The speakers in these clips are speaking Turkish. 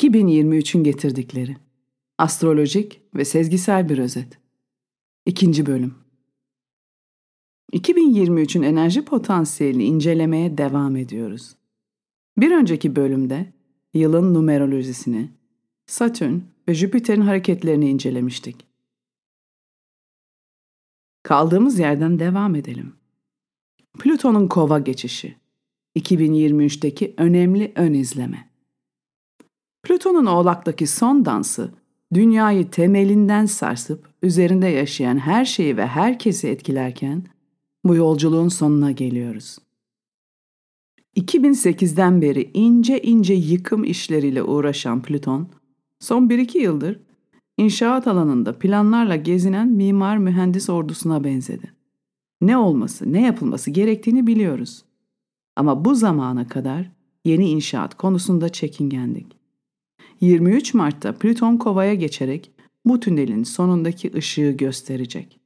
2023'ün getirdikleri. Astrolojik ve sezgisel bir özet. İkinci bölüm. 2023'ün enerji potansiyelini incelemeye devam ediyoruz. Bir önceki bölümde yılın numerolojisini, Satürn ve Jüpiter'in hareketlerini incelemiştik. Kaldığımız yerden devam edelim. Plüton'un kova geçişi. 2023'teki önemli ön izleme. Plüton'un Oğlak'taki son dansı, dünyayı temelinden sarsıp üzerinde yaşayan her şeyi ve herkesi etkilerken bu yolculuğun sonuna geliyoruz. 2008'den beri ince ince yıkım işleriyle uğraşan Plüton, son 1-2 yıldır inşaat alanında planlarla gezinen mimar mühendis ordusuna benzedi. Ne olması, ne yapılması gerektiğini biliyoruz. Ama bu zamana kadar yeni inşaat konusunda çekingendik. 23 Mart'ta Plüton Kova'ya geçerek bu tünelin sonundaki ışığı gösterecek.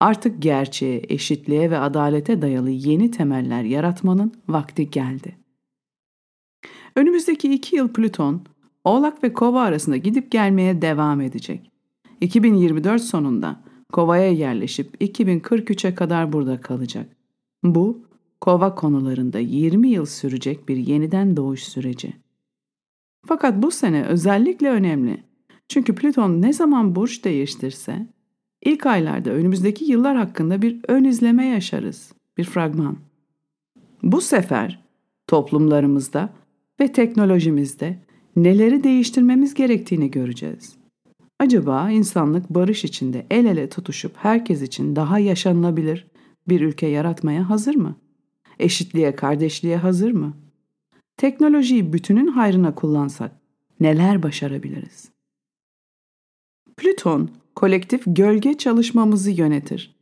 Artık gerçeğe, eşitliğe ve adalete dayalı yeni temeller yaratmanın vakti geldi. Önümüzdeki iki yıl Plüton, Oğlak ve Kova arasında gidip gelmeye devam edecek. 2024 sonunda Kova'ya yerleşip 2043'e kadar burada kalacak. Bu, Kova konularında 20 yıl sürecek bir yeniden doğuş süreci. Fakat bu sene özellikle önemli. Çünkü Plüton ne zaman burç değiştirse ilk aylarda önümüzdeki yıllar hakkında bir ön izleme yaşarız. Bir fragman. Bu sefer toplumlarımızda ve teknolojimizde neleri değiştirmemiz gerektiğini göreceğiz. Acaba insanlık barış içinde el ele tutuşup herkes için daha yaşanılabilir bir ülke yaratmaya hazır mı? Eşitliğe, kardeşliğe hazır mı? Teknolojiyi bütünün hayrına kullansak neler başarabiliriz? Plüton, kolektif gölge çalışmamızı yönetir.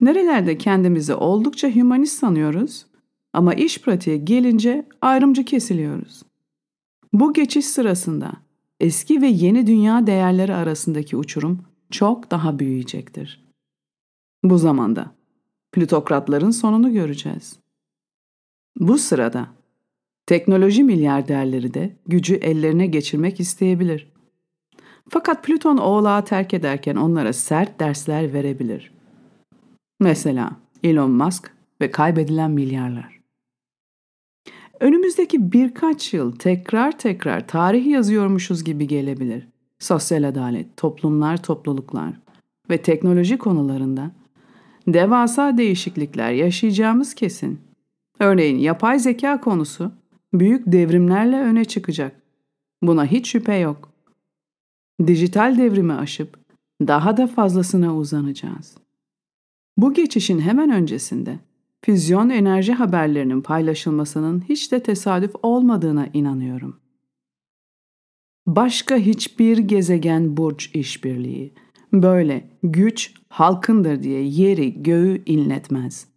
Nerelerde kendimizi oldukça hümanist sanıyoruz ama iş pratiğe gelince ayrımcı kesiliyoruz. Bu geçiş sırasında eski ve yeni dünya değerleri arasındaki uçurum çok daha büyüyecektir. Bu zamanda plütokratların sonunu göreceğiz. Bu sırada teknoloji milyarderleri de gücü ellerine geçirmek isteyebilir. Fakat Plüton oğlağı terk ederken onlara sert dersler verebilir. Mesela Elon Musk ve kaybedilen milyarlar. Önümüzdeki birkaç yıl tekrar tekrar tarih yazıyormuşuz gibi gelebilir. Sosyal adalet, toplumlar, topluluklar ve teknoloji konularında devasa değişiklikler yaşayacağımız kesin. Örneğin yapay zeka konusu büyük devrimlerle öne çıkacak. Buna hiç şüphe yok. Dijital devrimi aşıp daha da fazlasına uzanacağız. Bu geçişin hemen öncesinde füzyon enerji haberlerinin paylaşılmasının hiç de tesadüf olmadığına inanıyorum. Başka hiçbir gezegen burç işbirliği böyle güç halkındır diye yeri göğü inletmez.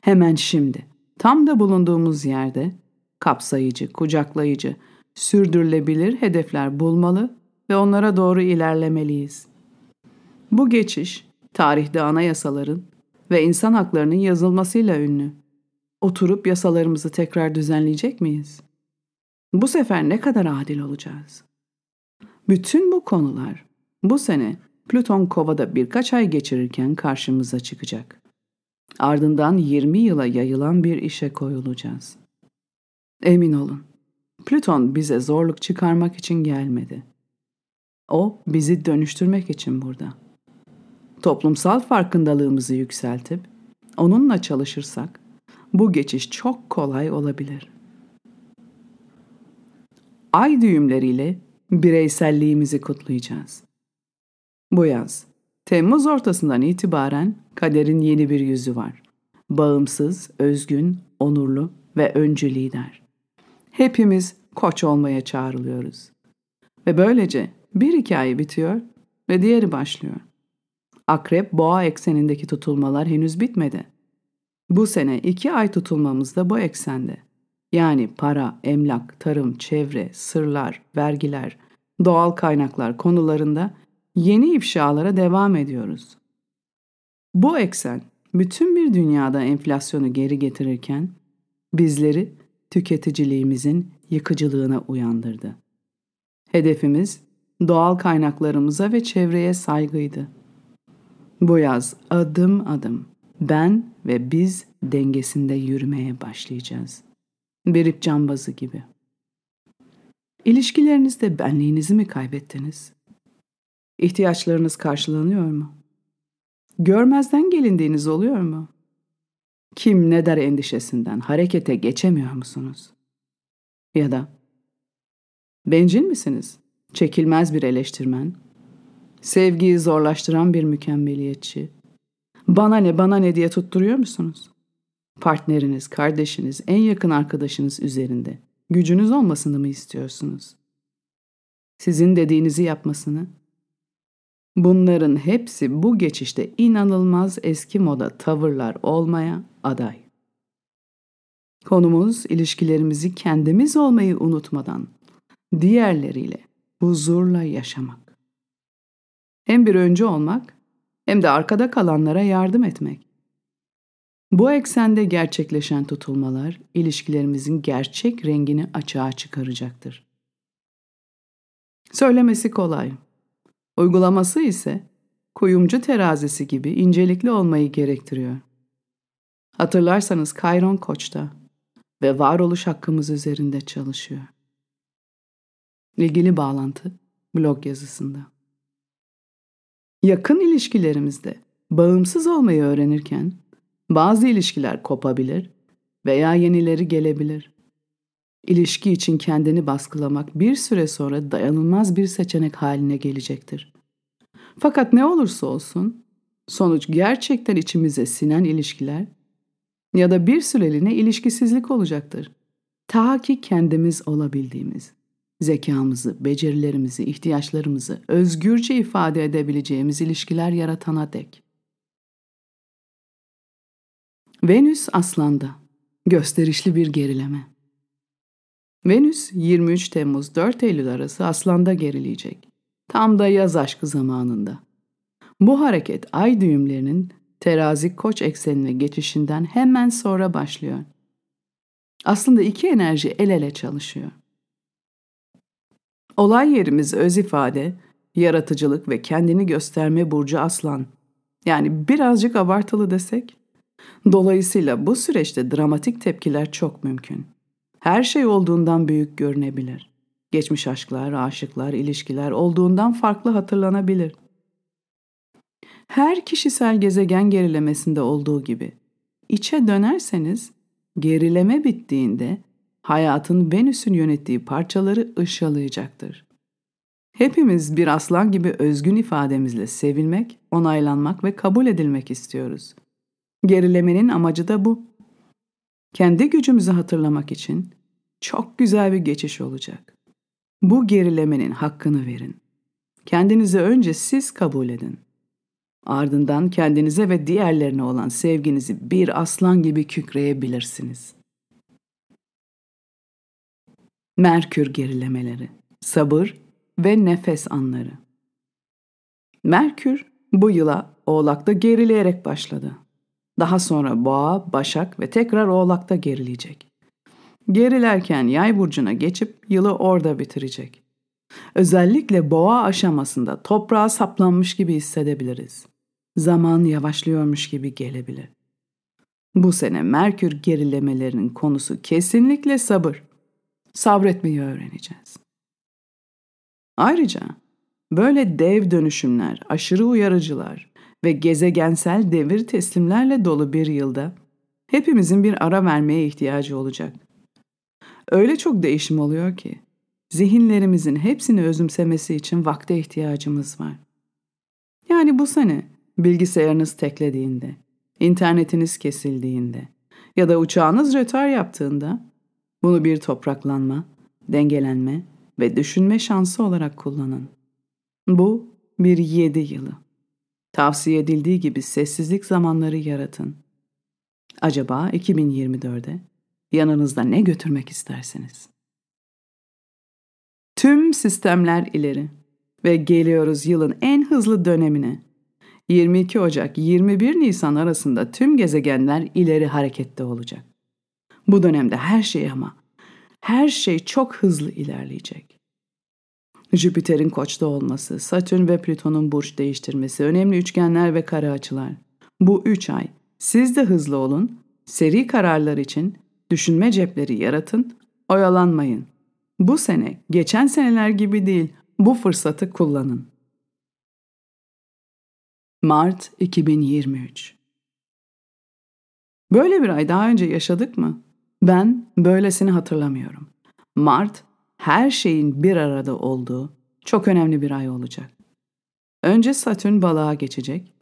Hemen şimdi tam da bulunduğumuz yerde kapsayıcı, kucaklayıcı, sürdürülebilir hedefler bulmalı ve onlara doğru ilerlemeliyiz. Bu geçiş tarihte anayasaların ve insan haklarının yazılmasıyla ünlü. Oturup yasalarımızı tekrar düzenleyecek miyiz? Bu sefer ne kadar adil olacağız? Bütün bu konular bu sene Plüton Kova'da birkaç ay geçirirken karşımıza çıkacak. Ardından 20 yıla yayılan bir işe koyulacağız. Emin olun, Plüton bize zorluk çıkarmak için gelmedi. O bizi dönüştürmek için burada.'' toplumsal farkındalığımızı yükseltip onunla çalışırsak bu geçiş çok kolay olabilir. Ay düğümleriyle bireyselliğimizi kutlayacağız. Bu yaz, Temmuz ortasından itibaren kaderin yeni bir yüzü var. Bağımsız, özgün, onurlu ve öncü lider. Hepimiz koç olmaya çağrılıyoruz. Ve böylece bir hikaye bitiyor ve diğeri başlıyor. Akrep boğa eksenindeki tutulmalar henüz bitmedi. Bu sene iki ay tutulmamız da bu eksende. Yani para, emlak, tarım, çevre, sırlar, vergiler, doğal kaynaklar konularında yeni ifşalara devam ediyoruz. Bu eksen bütün bir dünyada enflasyonu geri getirirken bizleri tüketiciliğimizin yıkıcılığına uyandırdı. Hedefimiz doğal kaynaklarımıza ve çevreye saygıydı. Bu yaz adım adım ben ve biz dengesinde yürümeye başlayacağız. Bir ip cambazı gibi. İlişkilerinizde benliğinizi mi kaybettiniz? İhtiyaçlarınız karşılanıyor mu? Görmezden gelindiğiniz oluyor mu? Kim ne der endişesinden harekete geçemiyor musunuz? Ya da bencil misiniz? Çekilmez bir eleştirmen, sevgiyi zorlaştıran bir mükemmeliyetçi, bana ne bana ne diye tutturuyor musunuz? Partneriniz, kardeşiniz, en yakın arkadaşınız üzerinde gücünüz olmasını mı istiyorsunuz? Sizin dediğinizi yapmasını? Bunların hepsi bu geçişte inanılmaz eski moda tavırlar olmaya aday. Konumuz ilişkilerimizi kendimiz olmayı unutmadan diğerleriyle huzurla yaşamak. Hem bir önce olmak hem de arkada kalanlara yardım etmek. Bu eksende gerçekleşen tutulmalar ilişkilerimizin gerçek rengini açığa çıkaracaktır. Söylemesi kolay. Uygulaması ise kuyumcu terazisi gibi incelikli olmayı gerektiriyor. Hatırlarsanız Kayron Koç'ta ve varoluş hakkımız üzerinde çalışıyor. İlgili bağlantı blog yazısında. Yakın ilişkilerimizde bağımsız olmayı öğrenirken bazı ilişkiler kopabilir veya yenileri gelebilir. İlişki için kendini baskılamak bir süre sonra dayanılmaz bir seçenek haline gelecektir. Fakat ne olursa olsun sonuç gerçekten içimize sinen ilişkiler ya da bir süreliğine ilişkisizlik olacaktır. Ta ki kendimiz olabildiğimiz, zekamızı, becerilerimizi, ihtiyaçlarımızı özgürce ifade edebileceğimiz ilişkiler yaratana dek. Venüs Aslan'da gösterişli bir gerileme. Venüs 23 Temmuz 4 Eylül arası Aslan'da gerileyecek. Tam da yaz aşkı zamanında. Bu hareket ay düğümlerinin terazi koç eksenine geçişinden hemen sonra başlıyor. Aslında iki enerji el ele çalışıyor. Olay yerimiz öz ifade, yaratıcılık ve kendini gösterme burcu aslan. Yani birazcık abartılı desek. Dolayısıyla bu süreçte dramatik tepkiler çok mümkün. Her şey olduğundan büyük görünebilir. Geçmiş aşklar, aşıklar, ilişkiler olduğundan farklı hatırlanabilir. Her kişisel gezegen gerilemesinde olduğu gibi içe dönerseniz gerileme bittiğinde hayatın Venüs'ün yönettiği parçaları ışılayacaktır. Hepimiz bir aslan gibi özgün ifademizle sevilmek, onaylanmak ve kabul edilmek istiyoruz. Gerilemenin amacı da bu. Kendi gücümüzü hatırlamak için çok güzel bir geçiş olacak. Bu gerilemenin hakkını verin. Kendinizi önce siz kabul edin. Ardından kendinize ve diğerlerine olan sevginizi bir aslan gibi kükreyebilirsiniz. Merkür gerilemeleri, sabır ve nefes anları. Merkür bu yıla Oğlak'ta gerileyerek başladı. Daha sonra Boğa, Başak ve tekrar Oğlak'ta gerileyecek. Gerilerken Yay burcuna geçip yılı orada bitirecek. Özellikle Boğa aşamasında toprağa saplanmış gibi hissedebiliriz. Zaman yavaşlıyormuş gibi gelebilir. Bu sene Merkür gerilemelerinin konusu kesinlikle sabır sabretmeyi öğreneceğiz. Ayrıca böyle dev dönüşümler, aşırı uyarıcılar ve gezegensel devir teslimlerle dolu bir yılda hepimizin bir ara vermeye ihtiyacı olacak. Öyle çok değişim oluyor ki zihinlerimizin hepsini özümsemesi için vakte ihtiyacımız var. Yani bu sene bilgisayarınız teklediğinde, internetiniz kesildiğinde ya da uçağınız rötar yaptığında bunu bir topraklanma, dengelenme ve düşünme şansı olarak kullanın. Bu bir yedi yılı. Tavsiye edildiği gibi sessizlik zamanları yaratın. Acaba 2024'de yanınızda ne götürmek istersiniz? Tüm sistemler ileri ve geliyoruz yılın en hızlı dönemine. 22 Ocak 21 Nisan arasında tüm gezegenler ileri harekette olacak. Bu dönemde her şey ama her şey çok hızlı ilerleyecek. Jüpiter'in koçta olması, Satürn ve Plüton'un burç değiştirmesi, önemli üçgenler ve kare açılar. Bu üç ay siz de hızlı olun, seri kararlar için düşünme cepleri yaratın, oyalanmayın. Bu sene geçen seneler gibi değil, bu fırsatı kullanın. Mart 2023 Böyle bir ay daha önce yaşadık mı? Ben böylesini hatırlamıyorum. Mart, her şeyin bir arada olduğu çok önemli bir ay olacak. Önce Satürn balığa geçecek,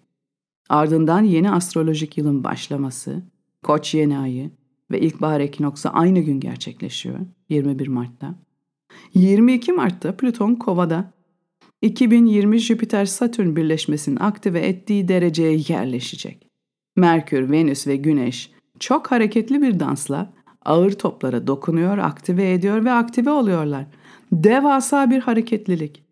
ardından yeni astrolojik yılın başlaması, Koç yeni ayı ve ilkbahar ekinoksu aynı gün gerçekleşiyor 21 Mart'ta. 22 Mart'ta Plüton Kova'da 2020 Jüpiter-Satürn birleşmesinin aktive ettiği dereceye yerleşecek. Merkür, Venüs ve Güneş çok hareketli bir dansla ağır toplara dokunuyor, aktive ediyor ve aktive oluyorlar. Devasa bir hareketlilik.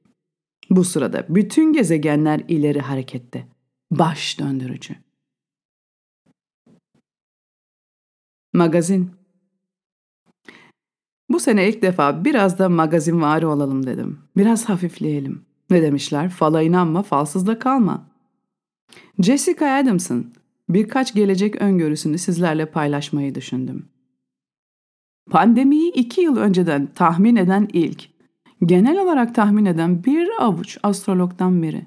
Bu sırada bütün gezegenler ileri harekette. Baş döndürücü. Magazin Bu sene ilk defa biraz da magazinvari olalım dedim. Biraz hafifleyelim. Ne demişler? Fala inanma, falsızda kalma. Jessica Adams'ın birkaç gelecek öngörüsünü sizlerle paylaşmayı düşündüm. Pandemiyi iki yıl önceden tahmin eden ilk, genel olarak tahmin eden bir avuç astrologdan biri.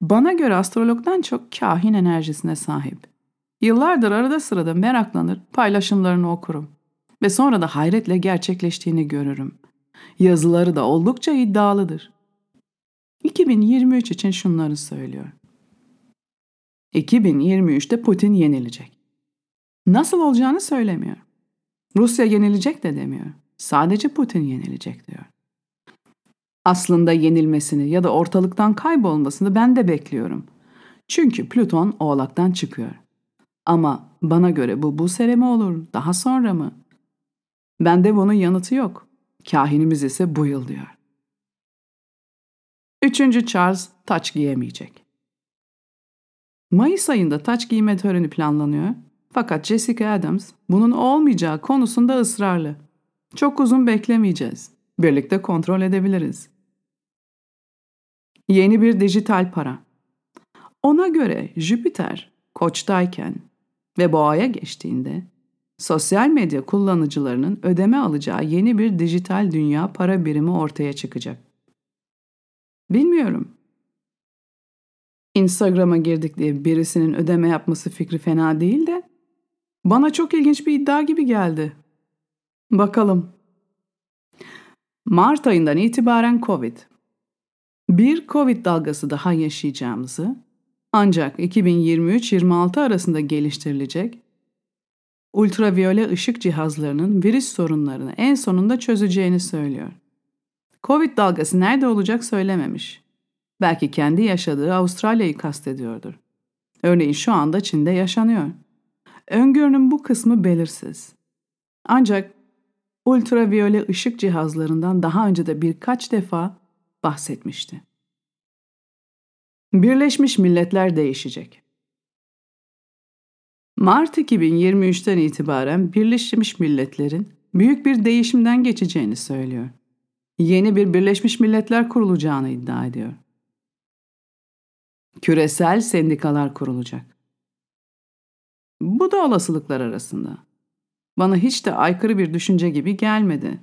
Bana göre astrologdan çok kahin enerjisine sahip. Yıllardır arada sırada meraklanır, paylaşımlarını okurum ve sonra da hayretle gerçekleştiğini görürüm. Yazıları da oldukça iddialıdır. 2023 için şunları söylüyor. 2023'te Putin yenilecek. Nasıl olacağını söylemiyor. Rusya yenilecek de demiyor. Sadece Putin yenilecek diyor. Aslında yenilmesini ya da ortalıktan kaybolmasını ben de bekliyorum. Çünkü Plüton Oğlak'tan çıkıyor. Ama bana göre bu bu sene olur, daha sonra mı? Bende bunun yanıtı yok. Kahinimiz ise bu yıl diyor. Üçüncü Charles taç giyemeyecek. Mayıs ayında taç giyme töreni planlanıyor fakat Jessica Adams bunun olmayacağı konusunda ısrarlı. Çok uzun beklemeyeceğiz. Birlikte kontrol edebiliriz. Yeni bir dijital para. Ona göre Jüpiter koçtayken ve boğaya geçtiğinde sosyal medya kullanıcılarının ödeme alacağı yeni bir dijital dünya para birimi ortaya çıkacak. Bilmiyorum. Instagram'a girdik diye birisinin ödeme yapması fikri fena değil de bana çok ilginç bir iddia gibi geldi. Bakalım. Mart ayından itibaren Covid. Bir Covid dalgası daha yaşayacağımızı ancak 2023-26 arasında geliştirilecek ultraviyole ışık cihazlarının virüs sorunlarını en sonunda çözeceğini söylüyor. Covid dalgası nerede olacak söylememiş. Belki kendi yaşadığı Avustralya'yı kastediyordur. Örneğin şu anda Çin'de yaşanıyor. Öngörünün bu kısmı belirsiz. Ancak ultraviyole ışık cihazlarından daha önce de birkaç defa bahsetmişti. Birleşmiş Milletler değişecek. Mart 2023'ten itibaren Birleşmiş Milletler'in büyük bir değişimden geçeceğini söylüyor. Yeni bir Birleşmiş Milletler kurulacağını iddia ediyor. Küresel sendikalar kurulacak. Bu da olasılıklar arasında. Bana hiç de aykırı bir düşünce gibi gelmedi.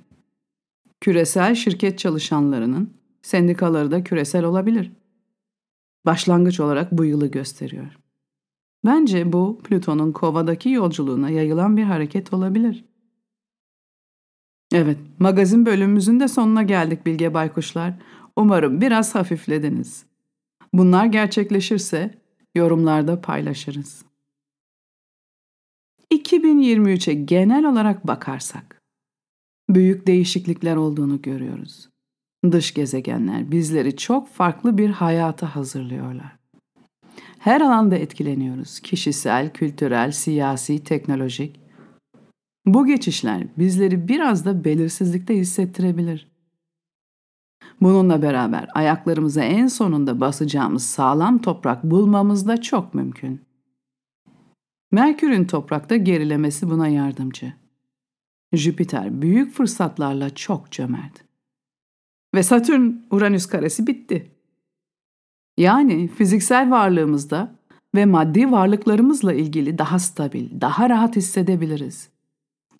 Küresel şirket çalışanlarının sendikaları da küresel olabilir. Başlangıç olarak bu yılı gösteriyor. Bence bu Plüton'un kovadaki yolculuğuna yayılan bir hareket olabilir. Evet, magazin bölümümüzün de sonuna geldik Bilge Baykuşlar. Umarım biraz hafiflediniz. Bunlar gerçekleşirse yorumlarda paylaşırız. 2023'e genel olarak bakarsak büyük değişiklikler olduğunu görüyoruz. Dış gezegenler bizleri çok farklı bir hayata hazırlıyorlar. Her alanda etkileniyoruz. Kişisel, kültürel, siyasi, teknolojik. Bu geçişler bizleri biraz da belirsizlikte hissettirebilir. Bununla beraber ayaklarımıza en sonunda basacağımız sağlam toprak bulmamız da çok mümkün. Merkür'ün toprakta gerilemesi buna yardımcı. Jüpiter büyük fırsatlarla çok cömert. Ve Satürn Uranüs karesi bitti. Yani fiziksel varlığımızda ve maddi varlıklarımızla ilgili daha stabil, daha rahat hissedebiliriz.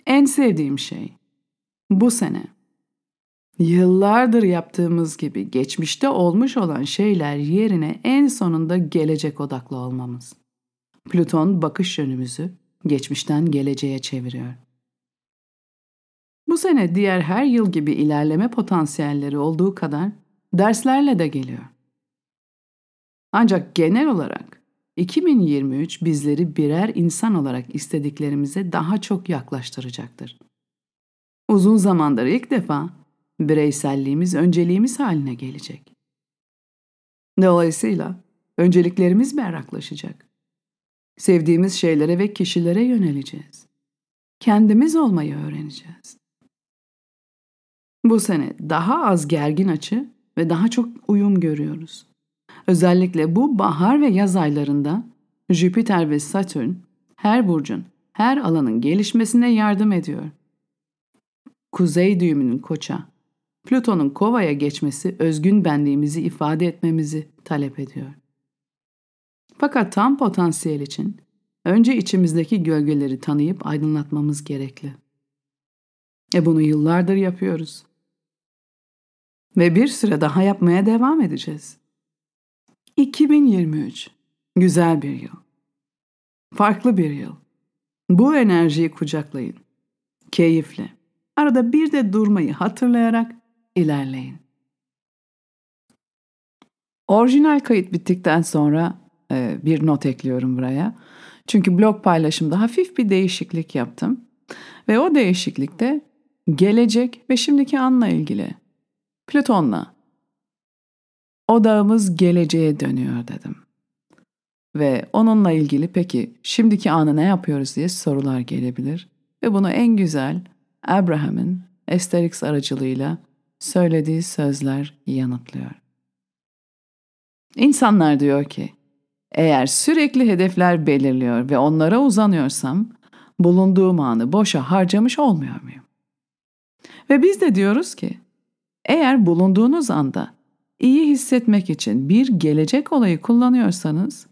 En sevdiğim şey bu sene yıllardır yaptığımız gibi geçmişte olmuş olan şeyler yerine en sonunda gelecek odaklı olmamız. Plüton bakış yönümüzü geçmişten geleceğe çeviriyor. Bu sene diğer her yıl gibi ilerleme potansiyelleri olduğu kadar derslerle de geliyor. Ancak genel olarak 2023 bizleri birer insan olarak istediklerimize daha çok yaklaştıracaktır. Uzun zamandır ilk defa bireyselliğimiz önceliğimiz haline gelecek. Dolayısıyla önceliklerimiz berraklaşacak. Sevdiğimiz şeylere ve kişilere yöneleceğiz. Kendimiz olmayı öğreneceğiz. Bu sene daha az gergin açı ve daha çok uyum görüyoruz. Özellikle bu bahar ve yaz aylarında Jüpiter ve Satürn her burcun, her alanın gelişmesine yardım ediyor. Kuzey düğümünün koça, Plüton'un kovaya geçmesi özgün benliğimizi ifade etmemizi talep ediyor. Fakat tam potansiyel için önce içimizdeki gölgeleri tanıyıp aydınlatmamız gerekli. E bunu yıllardır yapıyoruz. Ve bir süre daha yapmaya devam edeceğiz. 2023 güzel bir yıl. Farklı bir yıl. Bu enerjiyi kucaklayın. Keyifle. Arada bir de durmayı hatırlayarak ilerleyin. Orijinal kayıt bittikten sonra e, bir not ekliyorum buraya. Çünkü blog paylaşımda hafif bir değişiklik yaptım. Ve o değişiklikte gelecek ve şimdiki anla ilgili. Plüton'la odağımız geleceğe dönüyor dedim. Ve onunla ilgili peki şimdiki anı ne yapıyoruz diye sorular gelebilir. Ve bunu en güzel Abraham'ın Asterix aracılığıyla söylediği sözler yanıtlıyor. İnsanlar diyor ki, eğer sürekli hedefler belirliyor ve onlara uzanıyorsam, bulunduğum anı boşa harcamış olmuyor muyum? Ve biz de diyoruz ki, eğer bulunduğunuz anda iyi hissetmek için bir gelecek olayı kullanıyorsanız,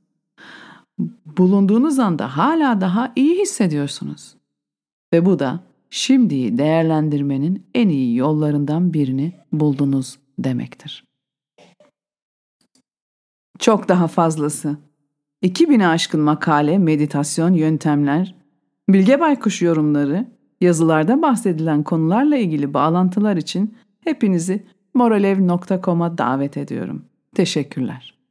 bulunduğunuz anda hala daha iyi hissediyorsunuz. Ve bu da şimdiyi değerlendirmenin en iyi yollarından birini buldunuz demektir. Çok daha fazlası. 2000'e aşkın makale, meditasyon, yöntemler, Bilge Baykuş yorumları, yazılarda bahsedilen konularla ilgili bağlantılar için hepinizi moralev.com'a davet ediyorum. Teşekkürler.